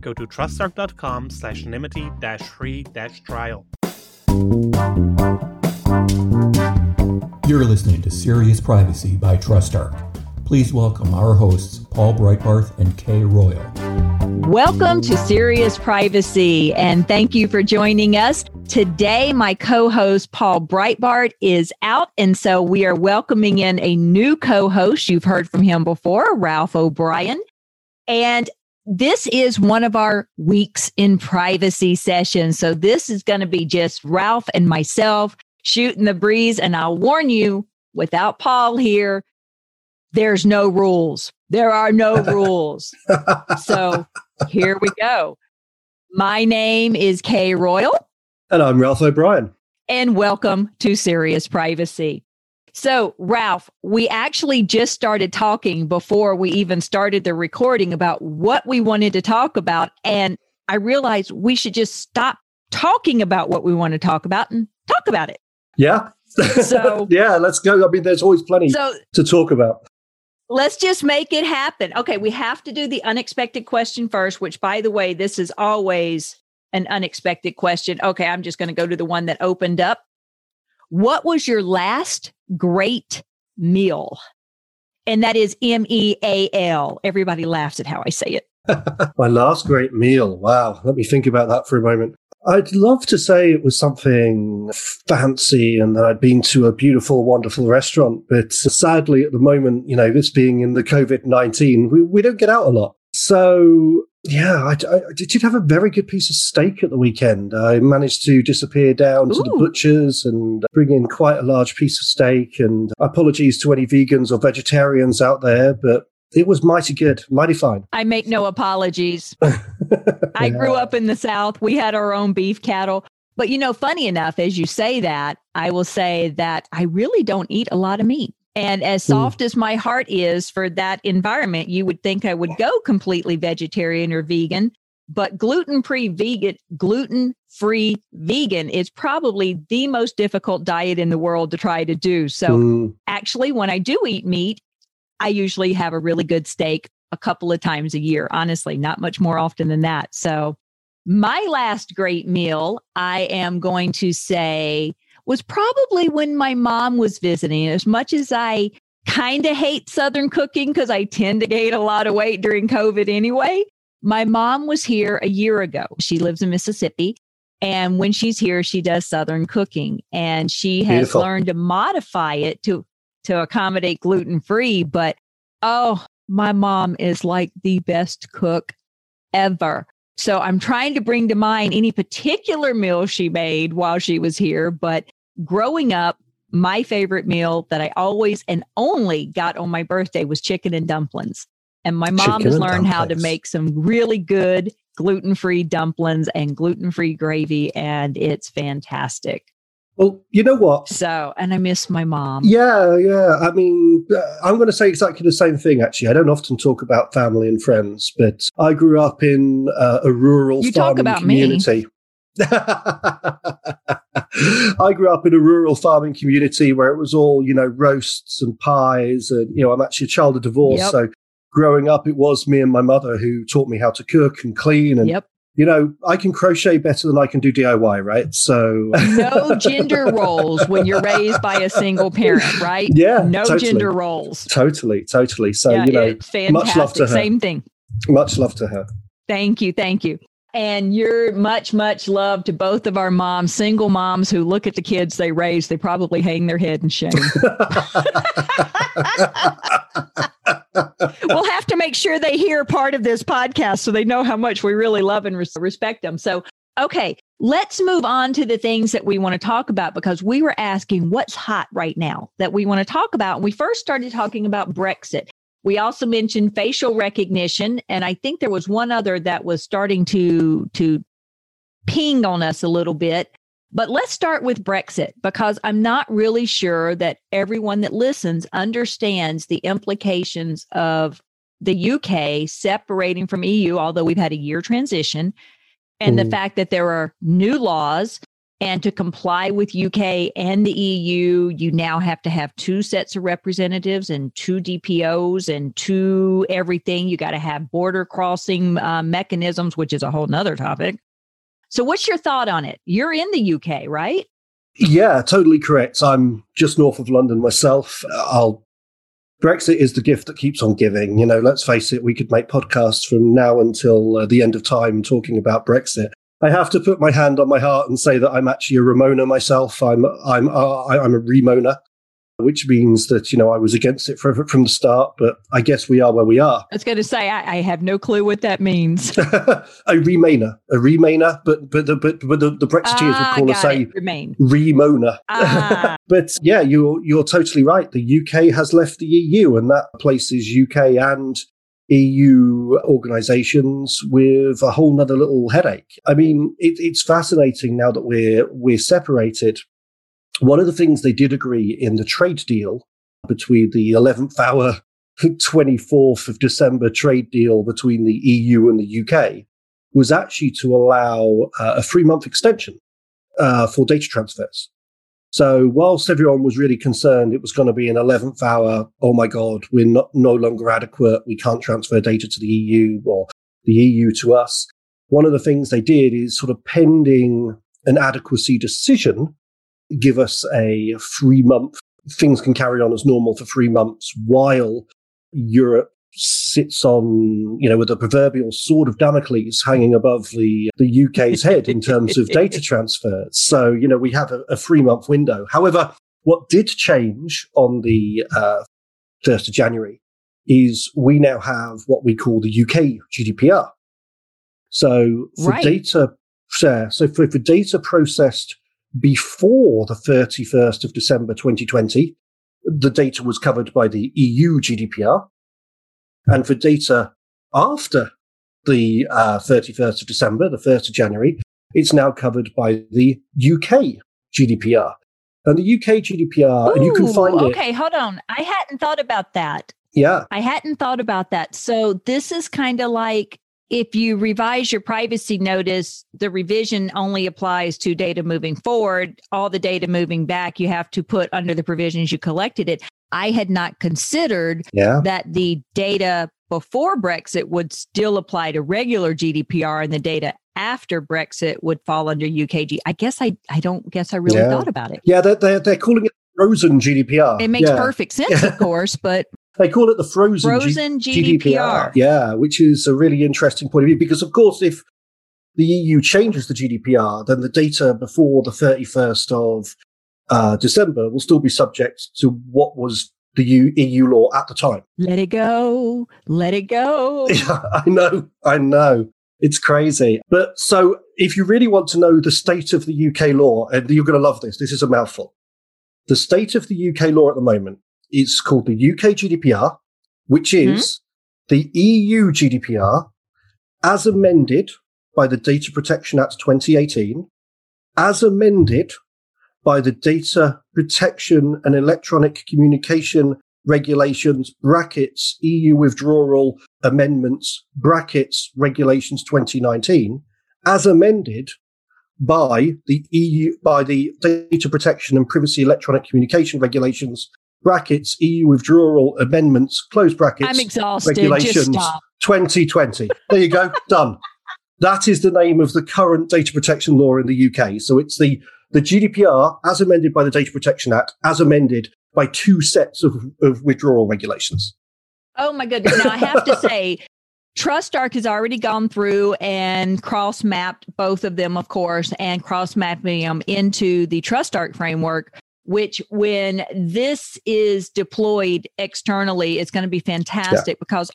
go to trustarc.com slash nymity dash free dash trial. You're listening to Serious Privacy by TrustArc. Please welcome our hosts, Paul Breitbarth and Kay Royal. Welcome to Serious Privacy, and thank you for joining us. Today, my co host, Paul Breitbarth, is out, and so we are welcoming in a new co host. You've heard from him before, Ralph O'Brien. And this is one of our weeks in privacy sessions. So this is going to be just Ralph and myself shooting the breeze. And I'll warn you, without Paul here, there's no rules. There are no rules. so here we go. My name is Kay Royal. And I'm Ralph O'Brien. And welcome to Serious Privacy. So, Ralph, we actually just started talking before we even started the recording about what we wanted to talk about. And I realized we should just stop talking about what we want to talk about and talk about it. Yeah. So, yeah, let's go. I mean, there's always plenty so, to talk about. Let's just make it happen. Okay, we have to do the unexpected question first, which, by the way, this is always an unexpected question. Okay, I'm just going to go to the one that opened up. What was your last great meal? And that is M E A L. Everybody laughs at how I say it. My last great meal. Wow. Let me think about that for a moment. I'd love to say it was something fancy and that I'd been to a beautiful, wonderful restaurant. But sadly, at the moment, you know, this being in the COVID 19, we, we don't get out a lot. So yeah, I, I, did have a very good piece of steak at the weekend. I managed to disappear down Ooh. to the butcher's and bring in quite a large piece of steak. And apologies to any vegans or vegetarians out there, but it was mighty good, mighty fine. I make no apologies. I grew up in the South. We had our own beef cattle. But you know, funny enough, as you say that, I will say that I really don't eat a lot of meat. And as hmm. soft mm. as my heart is for that environment, you would think I would go completely vegetarian or vegan. But gluten free vegan, gluten free vegan is probably the most difficult diet in the world to try to do. So, mm. actually, when I do eat meat, I usually have a really good steak a couple of times a year, honestly, not much more often than that. So, my last great meal, I am going to say, was probably when my mom was visiting. As much as I kind of hate Southern cooking because I tend to gain a lot of weight during COVID anyway, my mom was here a year ago. She lives in Mississippi. And when she's here, she does Southern cooking and she has Beautiful. learned to modify it to, to accommodate gluten free. But oh, my mom is like the best cook ever. So I'm trying to bring to mind any particular meal she made while she was here, but growing up, my favorite meal that I always and only got on my birthday was chicken and dumplings. And my mom chicken has learned how to make some really good gluten free dumplings and gluten free gravy, and it's fantastic. Well, you know what? So, and I miss my mom. Yeah, yeah. I mean, uh, I'm going to say exactly the same thing, actually. I don't often talk about family and friends, but I grew up in uh, a rural you farming community. Me. I grew up in a rural farming community where it was all, you know, roasts and pies. And, you know, I'm actually a child of divorce. Yep. So growing up, it was me and my mother who taught me how to cook and clean. And, yep. you know, I can crochet better than I can do DIY, right? So no gender roles when you're raised by a single parent, right? Yeah. No totally. gender roles. Totally, totally. So, yeah, you know, much love to her. Same thing. Much love to her. Thank you. Thank you. And you're much, much love to both of our moms, single moms who look at the kids they raise. They probably hang their head in shame. we'll have to make sure they hear part of this podcast so they know how much we really love and res- respect them. So, Okay, let's move on to the things that we want to talk about because we were asking what's hot right now that we want to talk about. We first started talking about Brexit. We also mentioned facial recognition, and I think there was one other that was starting to to ping on us a little bit. But let's start with Brexit because I'm not really sure that everyone that listens understands the implications of the UK separating from EU, although we've had a year transition, and mm. the fact that there are new laws and to comply with UK and the EU, you now have to have two sets of representatives and two DPOs and two everything. You got to have border crossing uh, mechanisms, which is a whole nother topic. So, what's your thought on it? You're in the UK, right? Yeah, totally correct. I'm just north of London myself. I'll Brexit is the gift that keeps on giving. You know, let's face it, we could make podcasts from now until uh, the end of time talking about Brexit. I have to put my hand on my heart and say that I'm actually a Remoaner myself. I'm I'm uh, I'm a Remoaner which means that you know I was against it from from the start. But I guess we are where we are. I was going to say I, I, have no clue what that means. a Remainer, a Remainer, but but the but, but the, the Brexiteers ah, would call us a Remain Remoaner. Ah. but yeah, you're you're totally right. The UK has left the EU, and that places UK and EU organisations with a whole nother little headache. I mean, it, it's fascinating now that we're we're separated one of the things they did agree in the trade deal between the 11th hour 24th of December trade deal between the EU and the UK was actually to allow uh, a three month extension uh, for data transfers. So whilst everyone was really concerned it was going to be an 11th hour, oh my God, we're not, no longer adequate. We can't transfer data to the EU or the EU to us. One of the things they did is sort of pending an adequacy decision give us a three month, things can carry on as normal for three months while Europe sits on, you know, with a proverbial sword of Damocles hanging above the, the UK's head in terms of data transfers. So, you know, we have a, a three month window. However, what did change on the uh, 1st of January is we now have what we call the UK GDPR. So for right. data, so for, for data processed before the 31st of December 2020, the data was covered by the EU GDPR. And for data after the uh, 31st of December, the 1st of January, it's now covered by the UK GDPR. And the UK GDPR, Ooh, and you can find okay, it. Okay, hold on. I hadn't thought about that. Yeah. I hadn't thought about that. So this is kind of like if you revise your privacy notice, the revision only applies to data moving forward. All the data moving back, you have to put under the provisions you collected it. I had not considered yeah. that the data before Brexit would still apply to regular GDPR and the data after Brexit would fall under UKG. I guess I, I don't guess I really yeah. thought about it. Yeah, they're, they're, they're calling it frozen GDPR. It makes yeah. perfect sense, of course, but they call it the frozen, frozen G- GDPR. GDPR. Yeah, which is a really interesting point of view because, of course, if the EU changes the GDPR, then the data before the 31st of uh, December will still be subject to what was the EU, EU law at the time. Let it go. Let it go. Yeah, I know. I know. It's crazy. But so if you really want to know the state of the UK law, and you're going to love this, this is a mouthful. The state of the UK law at the moment is called the UK GDPR, which mm-hmm. is mm-hmm. the EU GDPR as amended by the Data Protection Act 2018, as amended by the Data Protection and Electronic Communication Regulations, brackets, EU withdrawal amendments, brackets, regulations 2019, as amended by the EU, by the Data Protection and Privacy Electronic Communication Regulations brackets EU withdrawal amendments, close brackets. I'm exhausted. Regulations 2020. There you go. Done. That is the name of the current data protection law in the UK. So it's the, the GDPR as amended by the Data Protection Act, as amended by two sets of, of withdrawal regulations. Oh my goodness. Now I have to say, TrustArc has already gone through and cross mapped both of them, of course, and cross mapping them into the TrustArc framework which when this is deployed externally, it's going to be fantastic yeah. because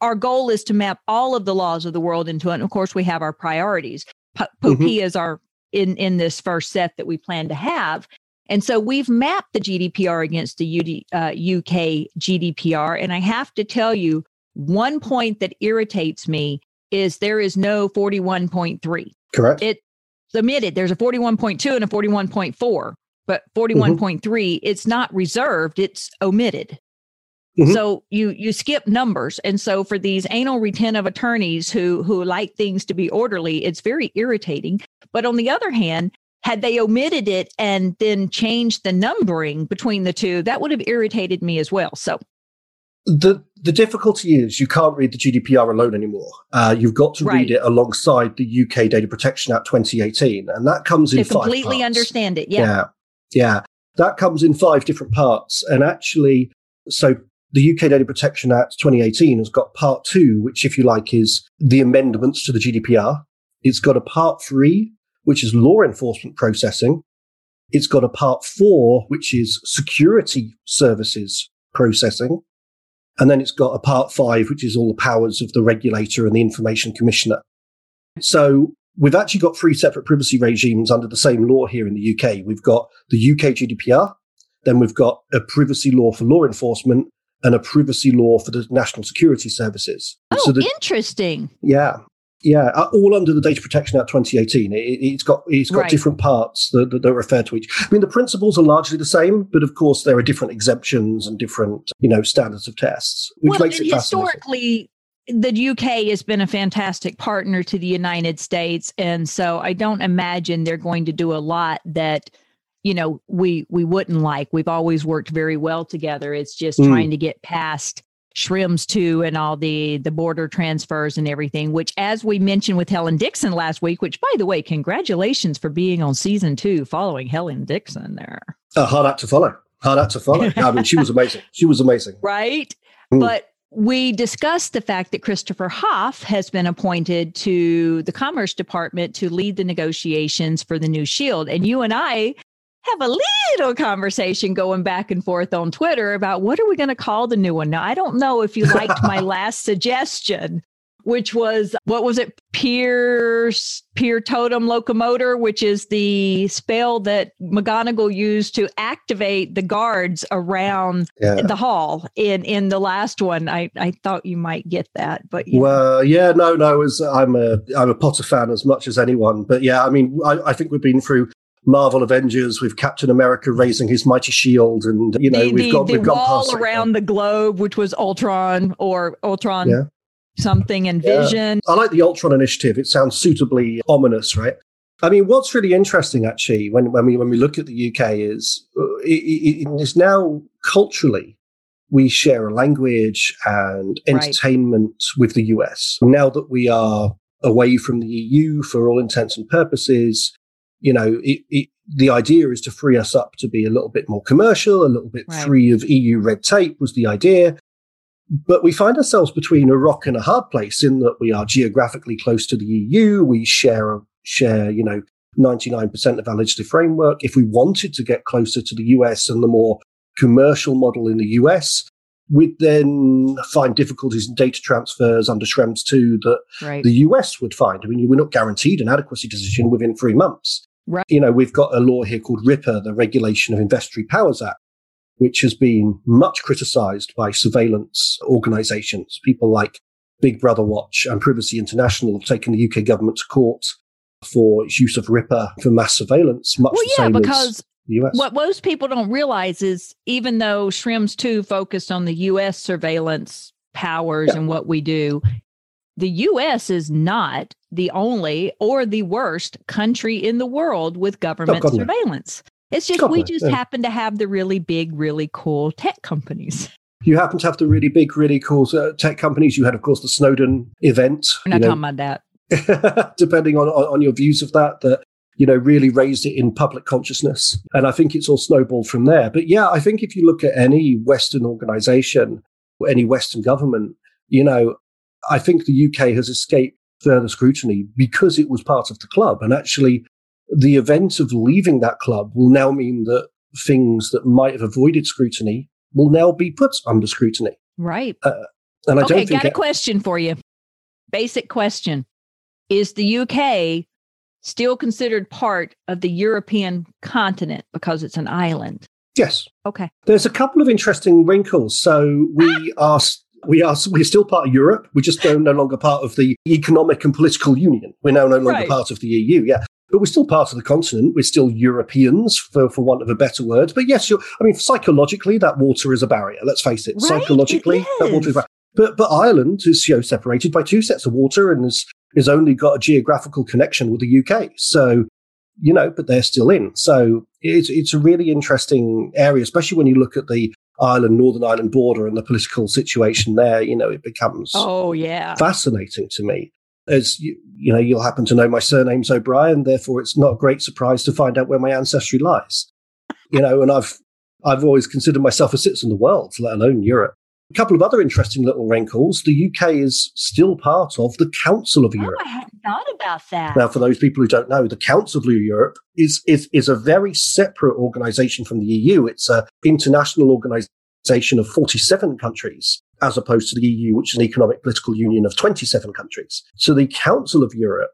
our goal is to map all of the laws of the world into it. And of course, we have our priorities. POPIAs mm-hmm. are in in this first set that we plan to have. And so we've mapped the GDPR against the UD, uh, UK GDPR. And I have to tell you, one point that irritates me is there is no 41.3. Correct. It's submitted. There's a 41.2 and a 41.4, but 41.3, mm-hmm. it's not reserved, it's omitted. Mm-hmm. So you you skip numbers, and so for these anal retentive attorneys who who like things to be orderly, it's very irritating. But on the other hand, had they omitted it and then changed the numbering between the two, that would have irritated me as well. So the the difficulty is you can't read the GDPR alone anymore. Uh, you've got to right. read it alongside the UK Data Protection Act 2018, and that comes in to completely understand it. Yeah. yeah, yeah, that comes in five different parts, and actually, so the UK Data Protection Act 2018 has got part two, which, if you like, is the amendments to the GDPR. It's got a part three, which is law enforcement processing. It's got a part four, which is security services processing. And then it's got a part five, which is all the powers of the regulator and the information commissioner. So we've actually got three separate privacy regimes under the same law here in the UK. We've got the UK GDPR, then we've got a privacy law for law enforcement, and a privacy law for the national security services. Oh, so the, interesting. Yeah. Yeah, uh, all under the Data Protection Act 2018. It, has got it's got right. different parts that, that, that, refer to each. I mean, the principles are largely the same, but of course there are different exemptions and different you know standards of tests, which well, makes it historically. The UK has been a fantastic partner to the United States, and so I don't imagine they're going to do a lot that you know we we wouldn't like. We've always worked very well together. It's just mm. trying to get past Schrems 2 and all the the border transfers and everything which as we mentioned with Helen Dixon last week which by the way congratulations for being on season two following Helen Dixon there. A hard act to follow. Hard act to follow. I mean she was amazing. She was amazing. Right? Mm. but we discussed the fact that Christopher Hoff has been appointed to the Commerce Department to lead the negotiations for the new shield. And you and I have a little conversation going back and forth on Twitter about what are we going to call the new one. Now, I don't know if you liked my last suggestion, which was what was it? Peer Piertotum Locomotor, which is the spell that McGonagall used to activate the guards around yeah. the hall. In in the last one, I I thought you might get that, but well, yeah, no, no, was I'm a I'm a Potter fan as much as anyone, but yeah, I mean, I, I think we've been through Marvel Avengers with Captain America raising his mighty shield, and you know the, we've got the we've wall around the globe, which was Ultron or Ultron yeah. something and Vision. Yeah. I like the Ultron initiative. It sounds suitably ominous, right? I mean, what's really interesting actually when when we when we look at the UK is uh, it, it is now culturally we share a language and entertainment right. with the US. Now that we are away from the EU for all intents and purposes, you know, it, it, the idea is to free us up to be a little bit more commercial, a little bit right. free of EU red tape was the idea. But we find ourselves between a rock and a hard place in that we are geographically close to the EU. We share, share, you know, 99% of our legislative framework. If we wanted to get closer to the US and the more commercial model in the US, we'd then find difficulties in data transfers under Schrems 2 that right. the US would find. I mean, we're not guaranteed an adequacy decision within three months. Right. You know, we've got a law here called RIPA, the Regulation of Investigatory Powers Act, which has been much criticized by surveillance organizations. People like Big Brother Watch and Privacy International have taken the UK government to court for its use of RIPA for mass surveillance. Much well, yeah, because what most people don't realize is even though Schrems 2 focused on the US surveillance powers yeah. and what we do, the US is not the only or the worst country in the world with government surveillance. It's just we just yeah. happen to have the really big, really cool tech companies. You happen to have the really big, really cool uh, tech companies. You had, of course, the Snowden event. We're not talking about that. depending on, on, on your views of that, that you know really raised it in public consciousness, and I think it's all snowballed from there. But yeah, I think if you look at any Western organization, any Western government, you know, I think the UK has escaped further scrutiny because it was part of the club. And actually, the event of leaving that club will now mean that things that might have avoided scrutiny will now be put under scrutiny. Right. Uh, and I okay, don't think got a question for you. Basic question: Is the UK still considered part of the European continent because it's an island. Yes. Okay. There's a couple of interesting wrinkles. So we are we are we're still part of Europe. We're just no, no longer part of the economic and political union. We're now no longer Right. part of the EU. Yeah. But we're still part of the continent. We're still Europeans, for, for want of a better word. But yes, you're, I mean, psychologically, that water is a barrier. Let's face it. Right, psychologically, it that water is a barrier. But, but Ireland is you know, separated by two sets of water and has, has only got a geographical connection with the UK. So, you know, but they're still in. So it's, it's a really interesting area, especially when you look at the Ireland, Northern Ireland border and the political situation there. You know, it becomes Oh, yeah. fascinating to me. As you, you know, you'll happen to know my surname's O'Brien, therefore it's not a great surprise to find out where my ancestry lies. You know, and I've I've always considered myself a citizen of the world, let alone Europe. A couple of other interesting little wrinkles. The UK is still part of the Council of Oh, Europe. I hadn't thought about that. Now, for those people who don't know, the Council of Europe is, is, is a very separate organization from the EU. It's an international organization of 47 countries, as opposed to the EU, which is an economic political union of 27 countries. So the Council of Europe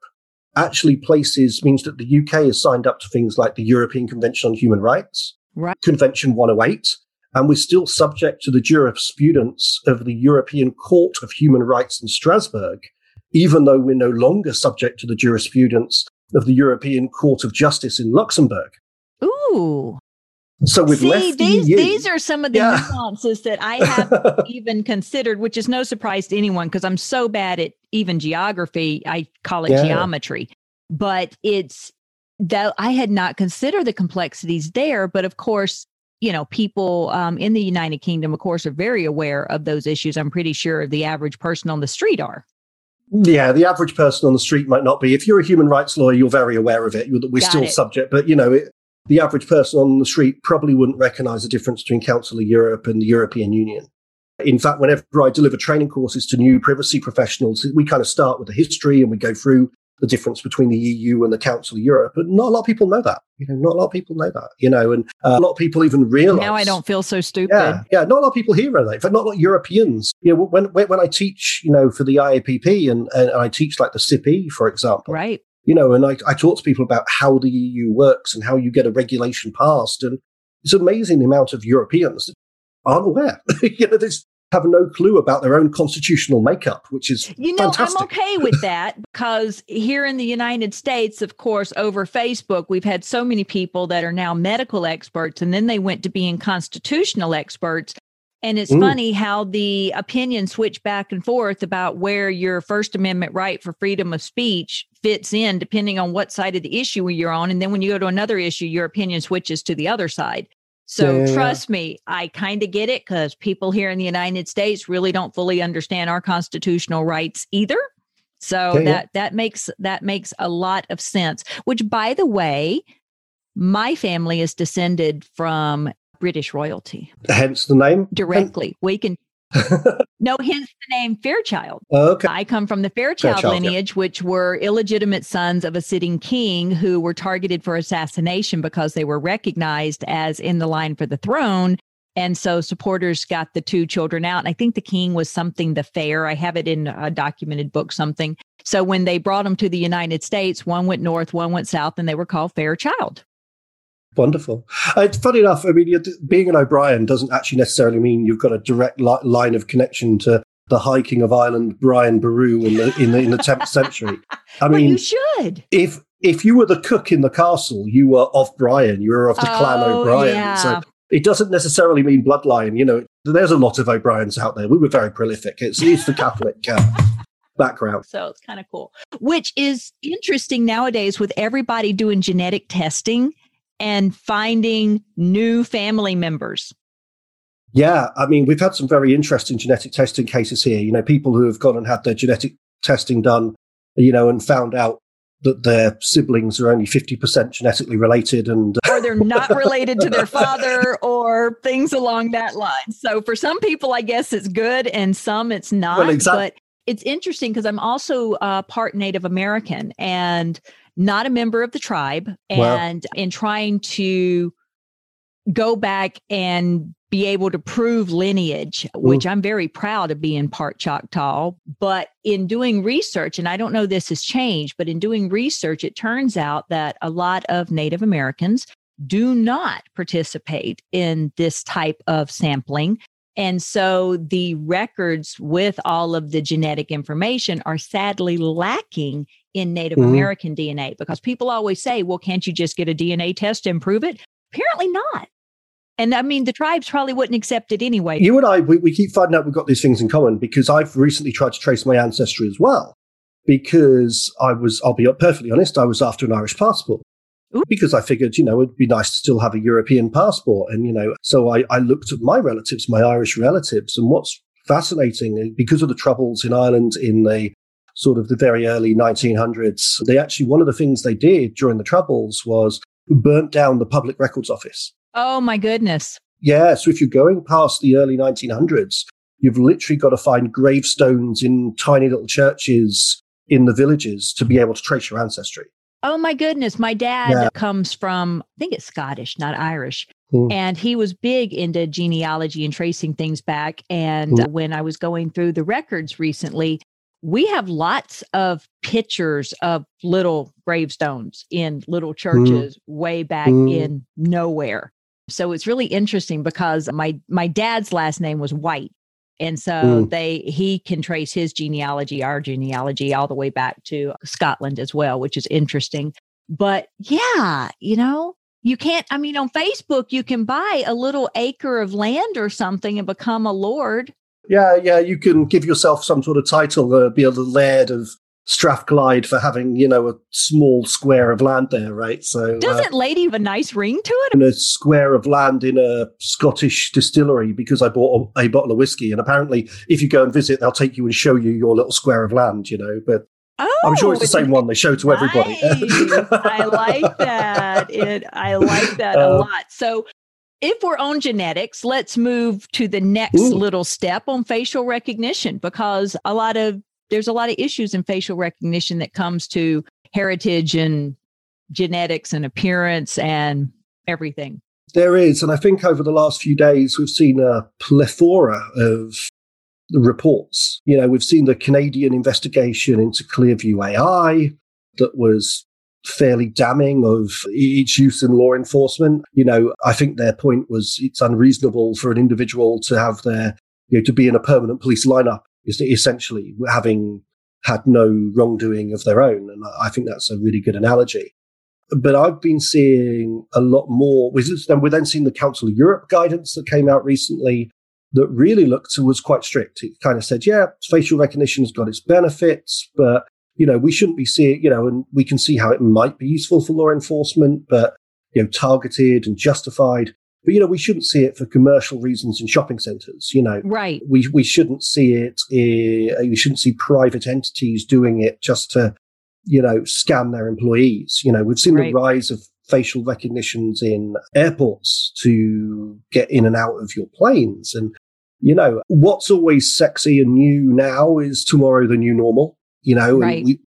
actually places, means that the UK is signed up to things like the European Convention on Human Rights, Right. Convention 108, and we're still subject to the jurisprudence of the European Court of Human Rights in Strasbourg, even though we're no longer subject to the jurisprudence of the European Court of Justice in Luxembourg. Ooh. So we've See, left the these, EU. these are some of the Yeah. nuances that I haven't even considered, which is no surprise to anyone because I'm so bad at even geography. I call it Yeah. geometry, but it's that I had not considered the complexities there. But of course, you know, people um, in the United Kingdom, of course, are very aware of those issues. I'm pretty sure the average person on the street are. Yeah, the average person on the street might not be. If you're a human rights lawyer, you're very aware of it. You're, we're Got still it. subject, but you know, it, the average person on the street probably wouldn't recognize the difference between Council of Europe and the European Union. In fact, whenever I deliver training courses to new privacy professionals, we kind of start with the history and we go through the difference between the EU and the Council of Europe. But not a lot of people know that. You know, not a lot of people know that. You know, and uh, a lot of people even realize Now I don't feel so stupid. yeah, yeah. Not a lot of people here that. In not a lot of Europeans. You know, when when, I teach, you know, for the IAPP and, and I teach like the CIPP/E, for example, Right. you know, and I, I talk to people about how the EU works and how you get a regulation passed, and it's amazing the amount of Europeans that aren't aware. you know, they just have no clue about their own constitutional makeup, which is You know, fantastic. I'm okay with that because here in the United States, of course, over Facebook, we've had so many people that are now medical experts, and then they went to being constitutional experts. And it's Mm. funny how the opinions switch back and forth about where your First Amendment right for freedom of speech fits in, depending on what side of the issue you're on. And then when you go to another issue, your opinion switches to the other side. So Yeah, yeah, yeah. trust me, I kind of get it because people here in the United States really don't fully understand our constitutional rights either. So that that makes that makes a lot of sense. Which, by the way, my family is descended from British royalty Hence the name. directly. We can no, hence the name Fairchild. okay. I come from the Fairchild, Fairchild, yeah. lineage, which were illegitimate sons of a sitting king who were targeted for assassination because they were recognized as in the line for the throne. And so supporters got the two children out. And I think the king was something the fair. I have it in a documented book, something. So when they brought them to the United States, one went north, one went south, and they were called Fairchild. Wonderful. Uh, It's funny enough. I mean, you're- being an O'Brien doesn't actually necessarily mean you've got a direct li- line of connection to the High King of Ireland, Brian Boru, in the in the, in the 10th century. I well, mean, you should. if if you were the cook in the castle, you were of Brian. You were of the clan Oh, O'Brien. yeah. So it doesn't necessarily mean bloodline. You know, there's a lot of O'Briens out there. We were very prolific. It's, it's the Catholic uh, background. So it's kind of cool, which is interesting nowadays with everybody doing genetic testing and finding new family members. Yeah, I mean, we've had some very interesting genetic testing cases here. You know, people who have gone and had their genetic testing done, you know, and found out that their siblings are only 50% genetically related. And or they're not related to their father or things along that line. So for some people, I guess it's good and some it's not. Well, exact- But it's interesting because I'm also uh, part Native American and not a member of the tribe. Wow. And in trying to go back and be able to prove lineage, which I'm very proud of being part Choctaw. But in doing research, and I don't know this has changed, but in doing research, it turns out that a lot of Native Americans do not participate in this type of sampling. And so the records with all of the genetic information are sadly lacking in Native mm-hmm. American DNA because people always say, well, can't you just get a DNA test and prove it? Apparently not. And I mean, the tribes probably wouldn't accept it anyway. You and I, we, we keep finding out we've got these things in common because I've recently tried to trace my ancestry as well. Because I was, I'll be perfectly honest, I was after an Irish passport. Because I figured, you know, it'd be nice to still have a European passport. And, you know, so I, I looked at my relatives, my Irish relatives. And what's fascinating, eh, because of the troubles in Ireland in the sort of the very early 1900s, they actually, one of the things they did during the troubles was burnt down the public records office. Oh my goodness. Yeah. So if you're going past the early 1900s, you've literally got to find gravestones in tiny little churches in the villages to be able to trace your ancestry. Oh my goodness. My dad yeah. comes from, I think it's Scottish, not Irish. Mm. And he was big into genealogy and tracing things back. And mm. when I was going through the records recently, we have lots of pictures of little gravestones in little mm. churches mm. way back mm. in nowhere. So it's really interesting because my my dad's last name was White. And so mm. they he can trace his genealogy, our genealogy, all the way back to Scotland as well, which is interesting. But yeah, you know, you can't, I mean, on Facebook, you can buy a little acre of land or something and become a lord. Yeah, yeah, you can give yourself some sort of title, uh, be a laird of Strathclyde for having, you know, a small square of land there, right? So doesn't uh, Lady have a nice ring to it? And a square of land in a Scottish distillery because I bought a, a, bottle of whiskey, and apparently, if you go and visit, they'll take you and show you your little square of land, you know. But oh, I'm sure it's the same one they show to everybody. I like that. It. I like that uh, a lot. So if we're on genetics, let's move to the next ooh. little step on facial recognition because a lot of there's a lot of issues in facial recognition that comes to heritage and genetics and appearance and everything. There is. And I think over the last few days, we've seen a plethora of reports. You know, we've seen the Canadian investigation into Clearview AI that was fairly damning of its use in law enforcement. You know, I think their point was it's unreasonable for an individual to have their, you know, to be in a permanent police lineup essentially having had no wrongdoing of their own. And I think that's a really good analogy. But I've been seeing a lot more. We're then seeing the Council of Europe guidance that came out recently that really looked was quite strict. It kind of said, yeah, facial recognition has got its benefits, but you know, we shouldn't be seeing, you know, and we can see how it might be useful for law enforcement, but you know, targeted and justified. But you know, we shouldn't see it for commercial reasons in shopping centres. You know, right? We we shouldn't see it. In, we shouldn't see private entities doing it just to, you know, scam their employees. You know, we've seen right. the rise of facial recognitions in airports to get in and out of your planes, and you know, what's always sexy and new now is tomorrow the new normal. You know, right. we,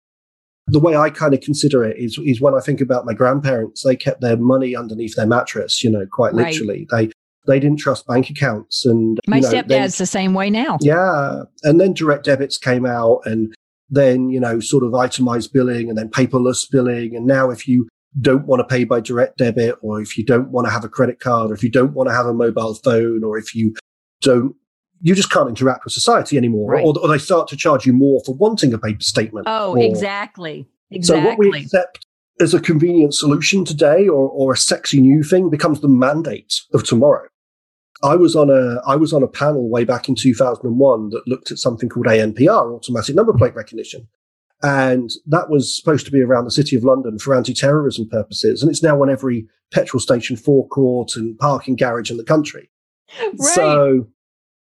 the way I kind of consider it is is when I think about my grandparents, they kept their money underneath their mattress, you know, quite literally. Right. They they didn't trust bank accounts and my you know, stepdad's the same way now. Yeah. And then direct debits came out and then, you know, sort of itemized billing and then paperless billing. And now if you don't want to pay by direct debit or if you don't want to have a credit card or if you don't want to have a mobile phone or if you don't you just can't interact with society anymore, right. or, or, they start to charge you more for wanting a paper statement. Oh, or, exactly. Exactly. So what we accept as a convenient solution today, or, or a sexy new thing, becomes the mandate of tomorrow. I was on a I was on a panel way back in 2001 that looked at something called ANPR, automatic number plate recognition, and that was supposed to be around the city of London for anti-terrorism purposes, and it's now on every petrol station, forecourt, and parking garage in the country. Right. So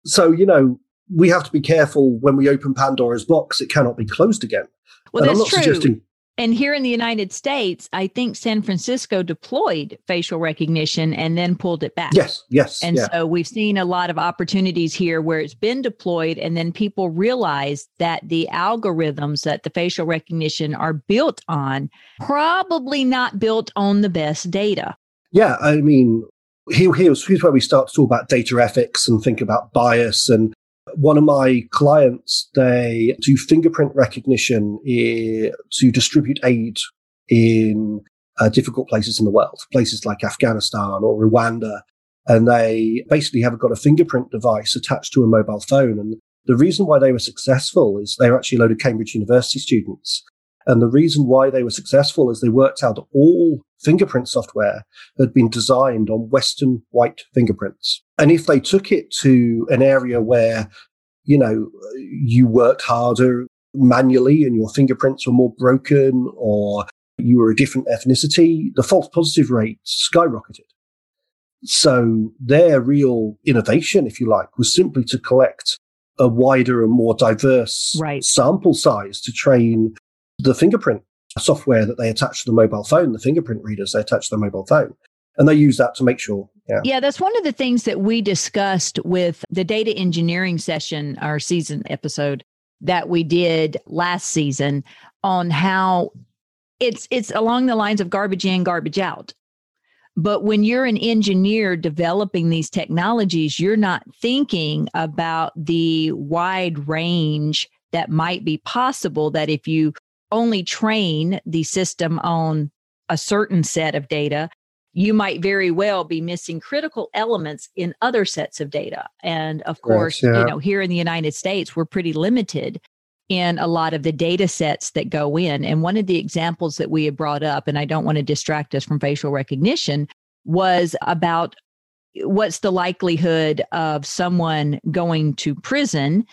so, you know, we have to be careful when we open Pandora's box. It cannot be closed again. Well, and that's true. Suggesting- and here in the United States, I think San Francisco deployed facial recognition and then pulled it back. Yes, yes. And yeah. so we've seen a lot of opportunities here where it's been deployed, and then people realize that the algorithms that the facial recognition are built on probably not built on the best data. Yeah, I mean, here, here's, here's where we start to talk about data ethics and think about bias. And one of my clients, they do fingerprint recognition to distribute aid in uh, difficult places in the world, places like Afghanistan or Rwanda. And they basically have got a fingerprint device attached to a mobile phone. And the reason why they were successful is they were actually a load of Cambridge University students. And the reason why they were successful is they worked out that all fingerprint software had been designed on Western white fingerprints. And if they took it to an area where, you know, you worked harder manually and your fingerprints were more broken or you were a different ethnicity, the false positive rate skyrocketed. So their real innovation, if you like, was simply to collect a wider and more diverse right. sample size to train the fingerprint software that they attach to the mobile phone, the fingerprint readers they attach to the mobile phone. And they use that to make sure. Yeah. yeah, that's one of the things that we discussed with the data engineering session, our season episode that we did last season on how it's it's along the lines of garbage in, garbage out. But when you're an engineer developing these technologies, you're not thinking about the wide range that might be possible that if you only train the system on a certain set of data, you might very well be missing critical elements in other sets of data. And of course, yeah. you know, here in the United States, we're pretty limited in a lot of the data sets that go in. And one of the examples that we had brought up, and I don't want to distract us from facial recognition, was about what's the likelihood of someone going to prison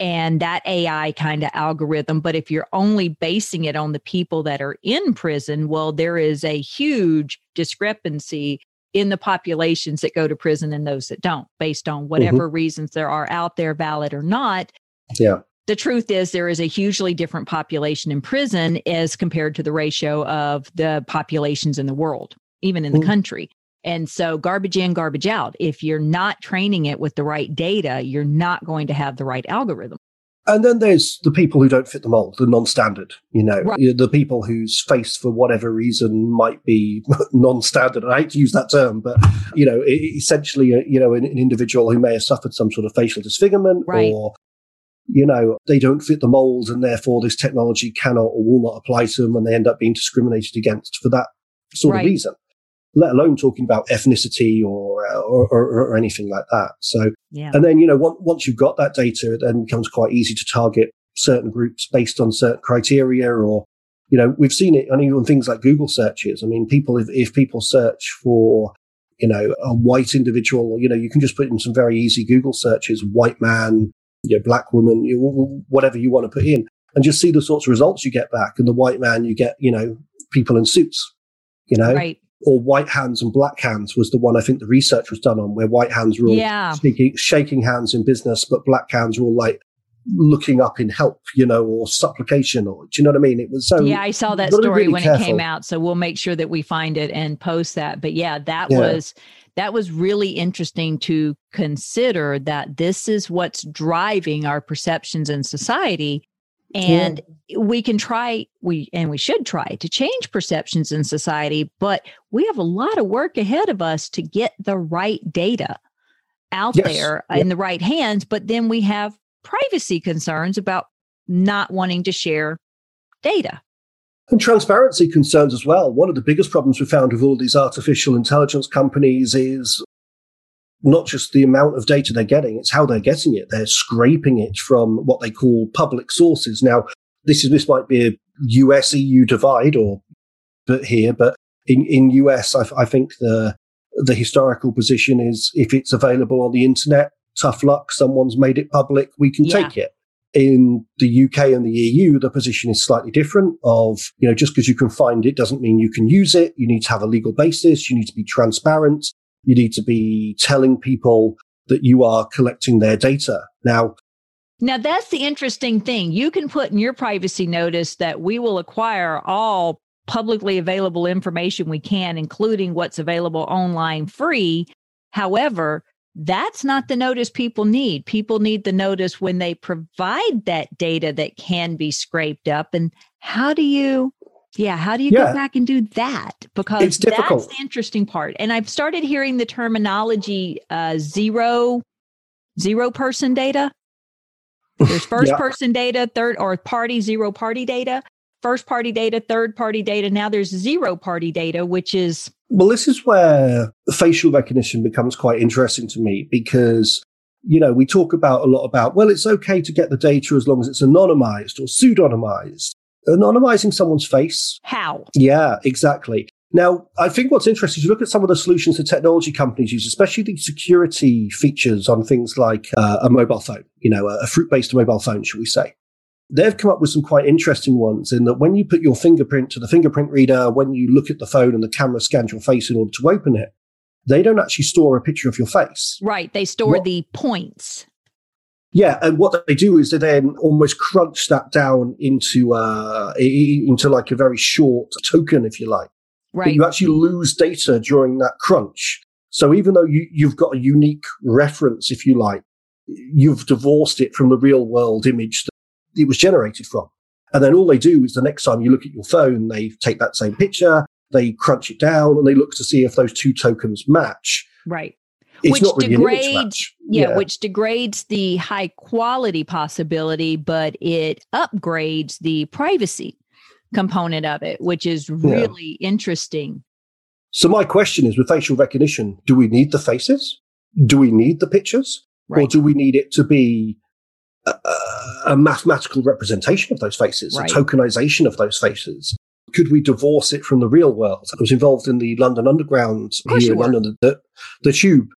and that AI kind of algorithm. But if you're only basing it on the people that are in prison, well, there is a huge discrepancy in the populations that go to prison and those that don't, based on mm-hmm. whatever mm-hmm. reasons there are out there, valid or not. Yeah. The truth is, there is a hugely different population in prison as compared to the ratio of the populations in the world, even in the mm-hmm. country. And so, garbage in, garbage out. If you're not training it with the right data, you're not going to have the right algorithm. And then there's the people who don't fit the mold, the non-standard, you know, right. the people whose face, for whatever reason, might be non-standard. And I hate to use that term, but, you know, essentially, uh, you know, an, an, individual who may have suffered some sort of facial disfigurement right. or, you know, they don't fit the mold and therefore this technology cannot or will not apply to them and they end up being discriminated against for that sort right. of reason let alone talking about ethnicity or, uh, or, or, or, anything like that. So, yeah. and then, you know, once you've got that data, it then becomes quite easy to target certain groups based on certain criteria or, you know, we've seen it on even things like Google searches. I mean, people, if, if people search for, you know, a white individual, you know, you can just put in some very easy Google searches, white man, you know, black woman, you know, whatever you want to put in and just see the sorts of results you get back. And the white man, you get, you know, people in suits, you know, right or white hands and black hands was the one I think the research was done on, where white hands were all yeah. shaking, shaking hands in business, but black hands were all like looking up in help, you know, or supplication, or do you know what I mean? It was so. Yeah, I saw that story really when careful. it came out, so we'll make sure that we find it and post that. But yeah, that yeah. was that was really interesting to consider that this is what's driving our perceptions in society and yeah. we can try we and we should try to change perceptions in society but we have a lot of work ahead of us to get the right data out yes. there yeah. in the right hands but then we have privacy concerns about not wanting to share data and transparency concerns as well. One of the biggest problems we found with all these artificial intelligence companies is not just the amount of data they're getting, it's how they're getting it. They're scraping it from what they call public sources. Now, this is this might be a US EU divide or but here, but in, in US, I, I think the the historical position is if it's available on the internet, tough luck, someone's made it public, we can yeah. take it. In the UK and the EU, the position is slightly different of, you know, just because you can find it doesn't mean you can use it. You need to have a legal basis. You need to be transparent. You need to be telling people that you are collecting their data. Now, now that's the interesting thing. You can put in your privacy notice that we will acquire all publicly available information we can, including what's available online free. However, that's not the notice people need. People need the notice when they provide that data that can be scraped up. And how do you Yeah, how do you Yeah. go back and do that? Because It's difficult. that's the interesting part. And I've started hearing the terminology uh, zero, zero person data. There's first Yeah. person data, third or party, zero party data, first party data, third party data. Now there's zero party data, which is Well, this is where facial recognition becomes quite interesting to me because, you know, we talk about a lot about, well, it's okay to get the data as long as it's anonymized or pseudonymized. Anonymizing someone's face. how. Yeah, exactly. Now, I think what's interesting is you look at some of the solutions that technology companies use, especially the security features on things like uh, a mobile phone, you know, a, fruit based mobile phone, should we say. They've come up with some quite interesting ones in that when you put your fingerprint to the fingerprint reader, when you look at the phone and the camera scans your face in order to open it, they don't actually store a picture of your face. Right. They store What- the points. Yeah, and what they do is they then almost crunch that down into uh, into like a very short token, if you like. but Right. you actually lose data during that crunch. So even though you, you've got a unique reference, if you like, you've divorced it from the real world image that it was generated from. And then all they do is the next time you look at your phone, they take that same picture, they crunch it down, and they look to see if those two tokens match. right. Which really degrades- match. Yeah, which degrades the high quality possibility, but it upgrades the privacy component of it, which is really interesting. So my question is, with facial recognition, do we need the faces? Do we need the pictures? Or do we need it to be a, a mathematical representation of those faces, Right. a tokenization of those faces? Could we divorce it from the real world? I was involved in the London Underground here in were. London, the, the Tube,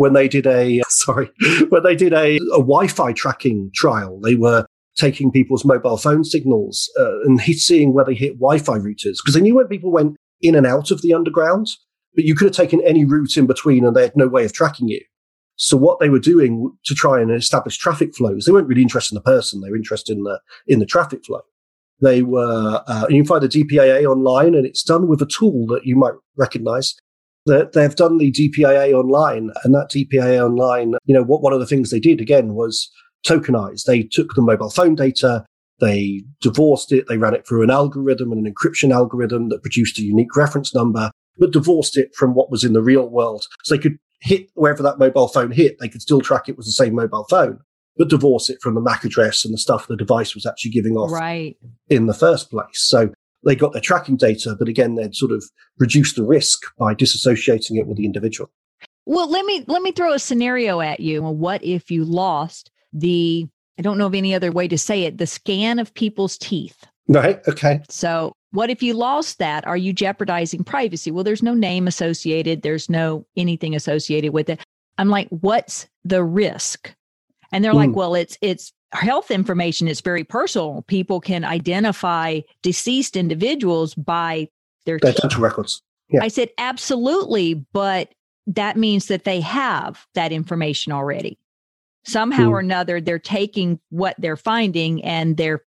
when they did a sorry, when they did a, a Wi-Fi tracking trial. They were taking people's mobile phone signals uh, and hit, seeing where they hit Wi-Fi routers because they knew when people went in and out of the underground, but you could have taken any route in between and they had no way of tracking you. So what they were doing to try and establish traffic flows, they weren't really interested in the person; they were interested in the in the traffic flow. They were. Uh, you can find the DPIA online, and it's done with a tool that you might recognise. That they've done the DPIA online, and that DPIA online, you know, what one of the things they did again was tokenize. They took the mobile phone data, they divorced it, they ran it through an algorithm and an encryption algorithm that produced a unique reference number, but divorced it from what was in the real world. So they could hit wherever that mobile phone hit, they could still track it was the same mobile phone, but divorce it from the MAC address and the stuff the device was actually giving off Right. in the first place. So they got their tracking data, but again, they'd sort of reduce the risk by disassociating it with the individual. Well, let me let me throw a scenario at you. What if you lost the I don't know of any other way to say it, the scan of people's teeth. Right. Okay. So, what if you lost that? Are you jeopardizing privacy? Well, there's no name associated, there's no anything associated with it. I'm like, what's the risk? And they're like, Mm. well, it's it's health information, is very personal. People can identify deceased individuals by their dental records. Yeah. I said, absolutely, but that means that they have that information already. Somehow Hmm. or another, they're taking what they're finding and they're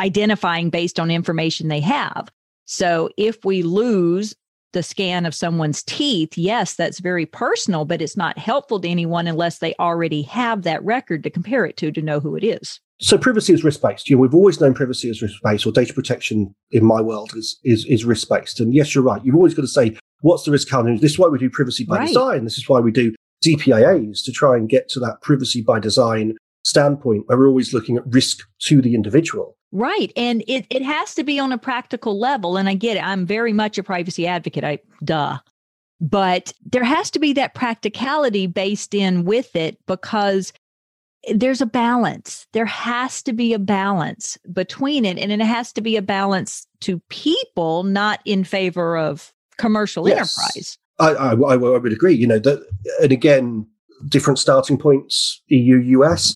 identifying based on information they have. So if we lose the scan of someone's teeth, yes, that's very personal, but it's not helpful to anyone unless they already have that record to compare it to to know who it is. So privacy is risk based. You know, we've always known privacy is risk based, or data protection in my world is is, is risk based. And yes, you're right. You've always got to say what's the risk counting. This is why we do privacy by Right. design. This is why we do DPIAs to try and get to that privacy by design standpoint where we're always looking at risk to the individual. Right. And it, it has to be on a practical level. And I get it. I'm very much a privacy advocate. I duh. But there has to be that practicality based in with it because there's a balance. There has to be a balance between it. And it has to be a balance to people, not in favor of commercial Yes. enterprise. I, I, I, I would agree. You know, that, and again, different starting points, EU, US.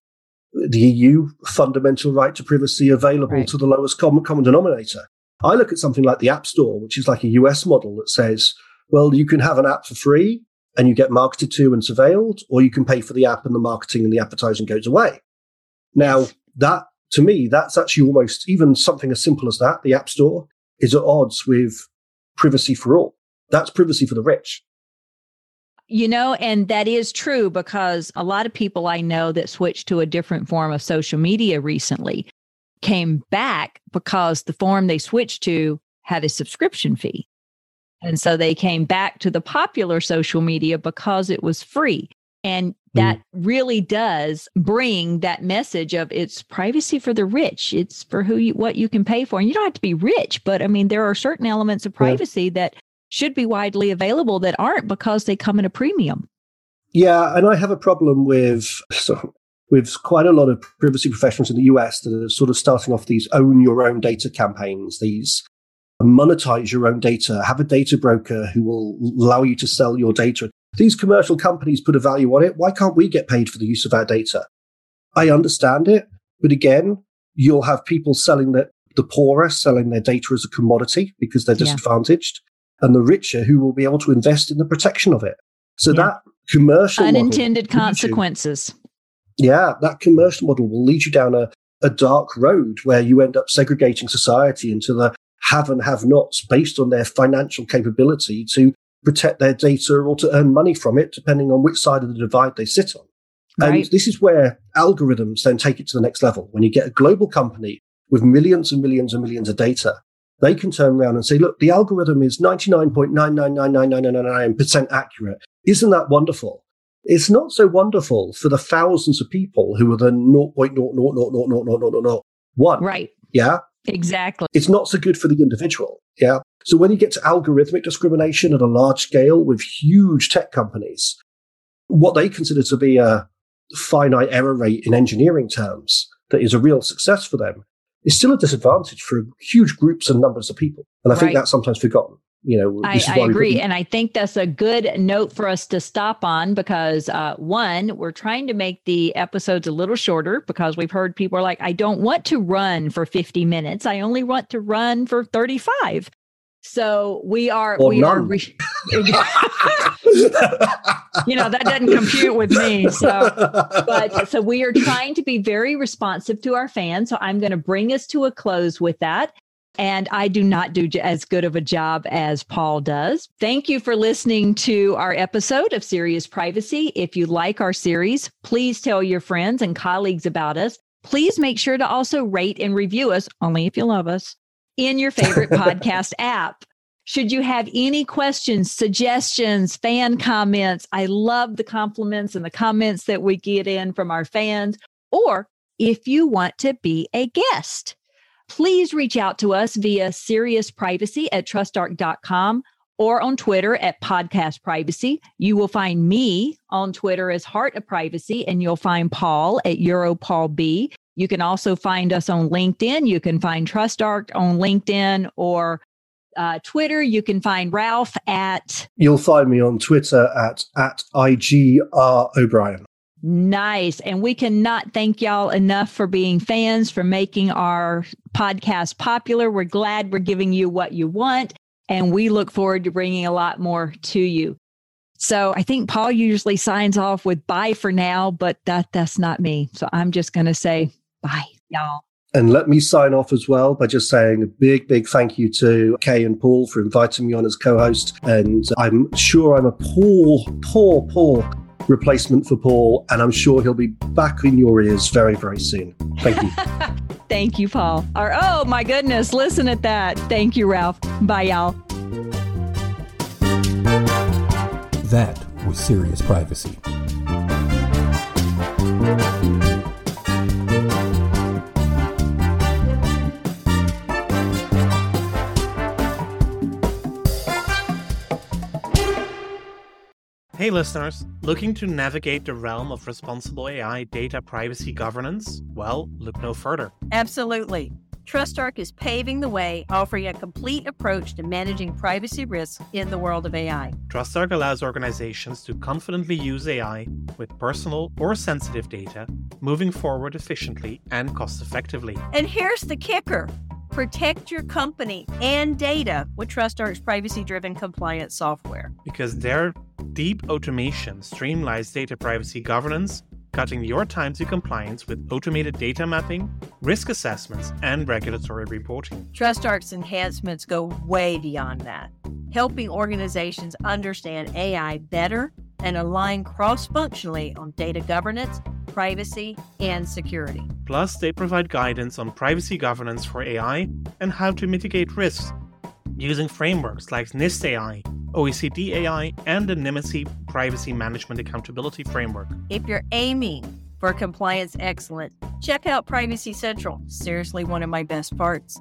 The EU fundamental right to privacy available Right. to the lowest common, common denominator. I look at something like the App Store, which is like a US model that says, well, you can have an app for free and you get marketed to and surveilled, or you can pay for the app and the marketing and the advertising goes away. Now, that to me, that's actually almost even something as simple as that. The App Store is at odds with privacy for all. That's privacy for the rich. You know, and that is true because a lot of people I know that switched to a different form of social media recently came back because the form they switched to had a subscription fee. And so they came back to the popular social media because it was free. And that mm. really does bring that message of it's privacy for the rich. It's for who you, what you can pay for. And you don't have to be rich, but I mean, there are certain elements of privacy yeah. that should be widely available that aren't because they come at a premium. Yeah, and I have a problem with so, with quite a lot of privacy professionals in the US that are sort of starting off these own your own data campaigns, these monetize your own data, have a data broker who will allow you to sell your data. These commercial companies put a value on it. Why can't we get paid for the use of our data? I understand it, but again, you'll have people selling that the poorer selling their data as a commodity because they're disadvantaged. And the richer who will be able to invest in the protection of it. So yeah. that commercial unintended consequences. You, yeah, that commercial model will lead you down a, a dark road where you end up segregating society into the have and have nots based on their financial capability to protect their data or to earn money from it, depending on which side of the divide they sit on. Right. And this is where algorithms then take it to the next level. When you get a global company with millions and millions and millions of data, they can turn around and say, look, the algorithm is 99.9999999% accurate. Isn't that wonderful? It's not so wonderful for the thousands of people who are the 0.0000001. Right. Yeah. Exactly. It's not so good for the individual. Yeah. So when you get to algorithmic discrimination at a large scale with huge tech companies, what they consider to be a finite error rate in engineering terms that is a real success for them is still a disadvantage for huge groups and numbers of people. And I think that's sometimes forgotten you know i, I agree. and i think that's a good note for us to stop on because uh, one we're trying to make the episodes a little shorter because we've heard people are like i don't want to run for 50 minutes. I only want to run for 35 so we are or we none. are re- you know that doesn't compute with me so but so we are trying to be very responsive to our fans so i'm going to bring us to a close with that and I do not do as good of a job as Paul does. Thank you for listening to our episode of Serious Privacy. If you like our series, please tell your friends and colleagues about us. Please make sure to also rate and review us, only if you love us, in your favorite podcast app. Should you have any questions, suggestions, fan comments, I love the compliments and the comments that we get in from our fans. Or if you want to be a guest, please reach out to us via Serious Privacy at trustarc.com or on Twitter at Podcast Privacy. You will find me on Twitter as Heart of Privacy, and you'll find Paul at EuroPaulB. You can also find us on LinkedIn. You can find TrustArc on LinkedIn or uh, Twitter. You can find Ralph at. You'll find me on Twitter at at IGR O'Brien. Nice. And we cannot thank y'all enough for being fans, for making our podcast popular. We're glad we're giving you what you want. And we look forward to bringing a lot more to you. So I think Paul usually signs off with bye for now, but that that's not me. So I'm just going to say bye, y'all. And let me sign off as well by just saying a big, big thank you to Kay and Paul for inviting me on as co host. And I'm sure I'm a poor, poor, poor replacement for Paul, and I'm sure he'll be back in your ears very, very soon. Thank you. Thank you, Paul. Or, oh my goodness, listen at that. Thank you, Ralph. Bye, y'all. That was serious privacy. Hey listeners, looking to navigate the realm of responsible AI data privacy governance? Well, look no further. Absolutely. TrustArc is paving the way, offering a complete approach to managing privacy risks in the world of AI. TrustArc allows organizations to confidently use AI with personal or sensitive data, moving forward efficiently and cost effectively. And here's the kicker Protect your company and data with TrustArc's privacy driven compliance software. Because their deep automation streamlines data privacy governance, cutting your time to compliance with automated data mapping, risk assessments, and regulatory reporting. TrustArc's enhancements go way beyond that, helping organizations understand AI better and align cross functionally on data governance privacy, and security. Plus, they provide guidance on privacy governance for AI and how to mitigate risks, using frameworks like NIST AI, OECD AI, and the Nymity Privacy Management Accountability Framework. If you're aiming for compliance excellence, check out Privacy Central. Seriously, one of my best parts.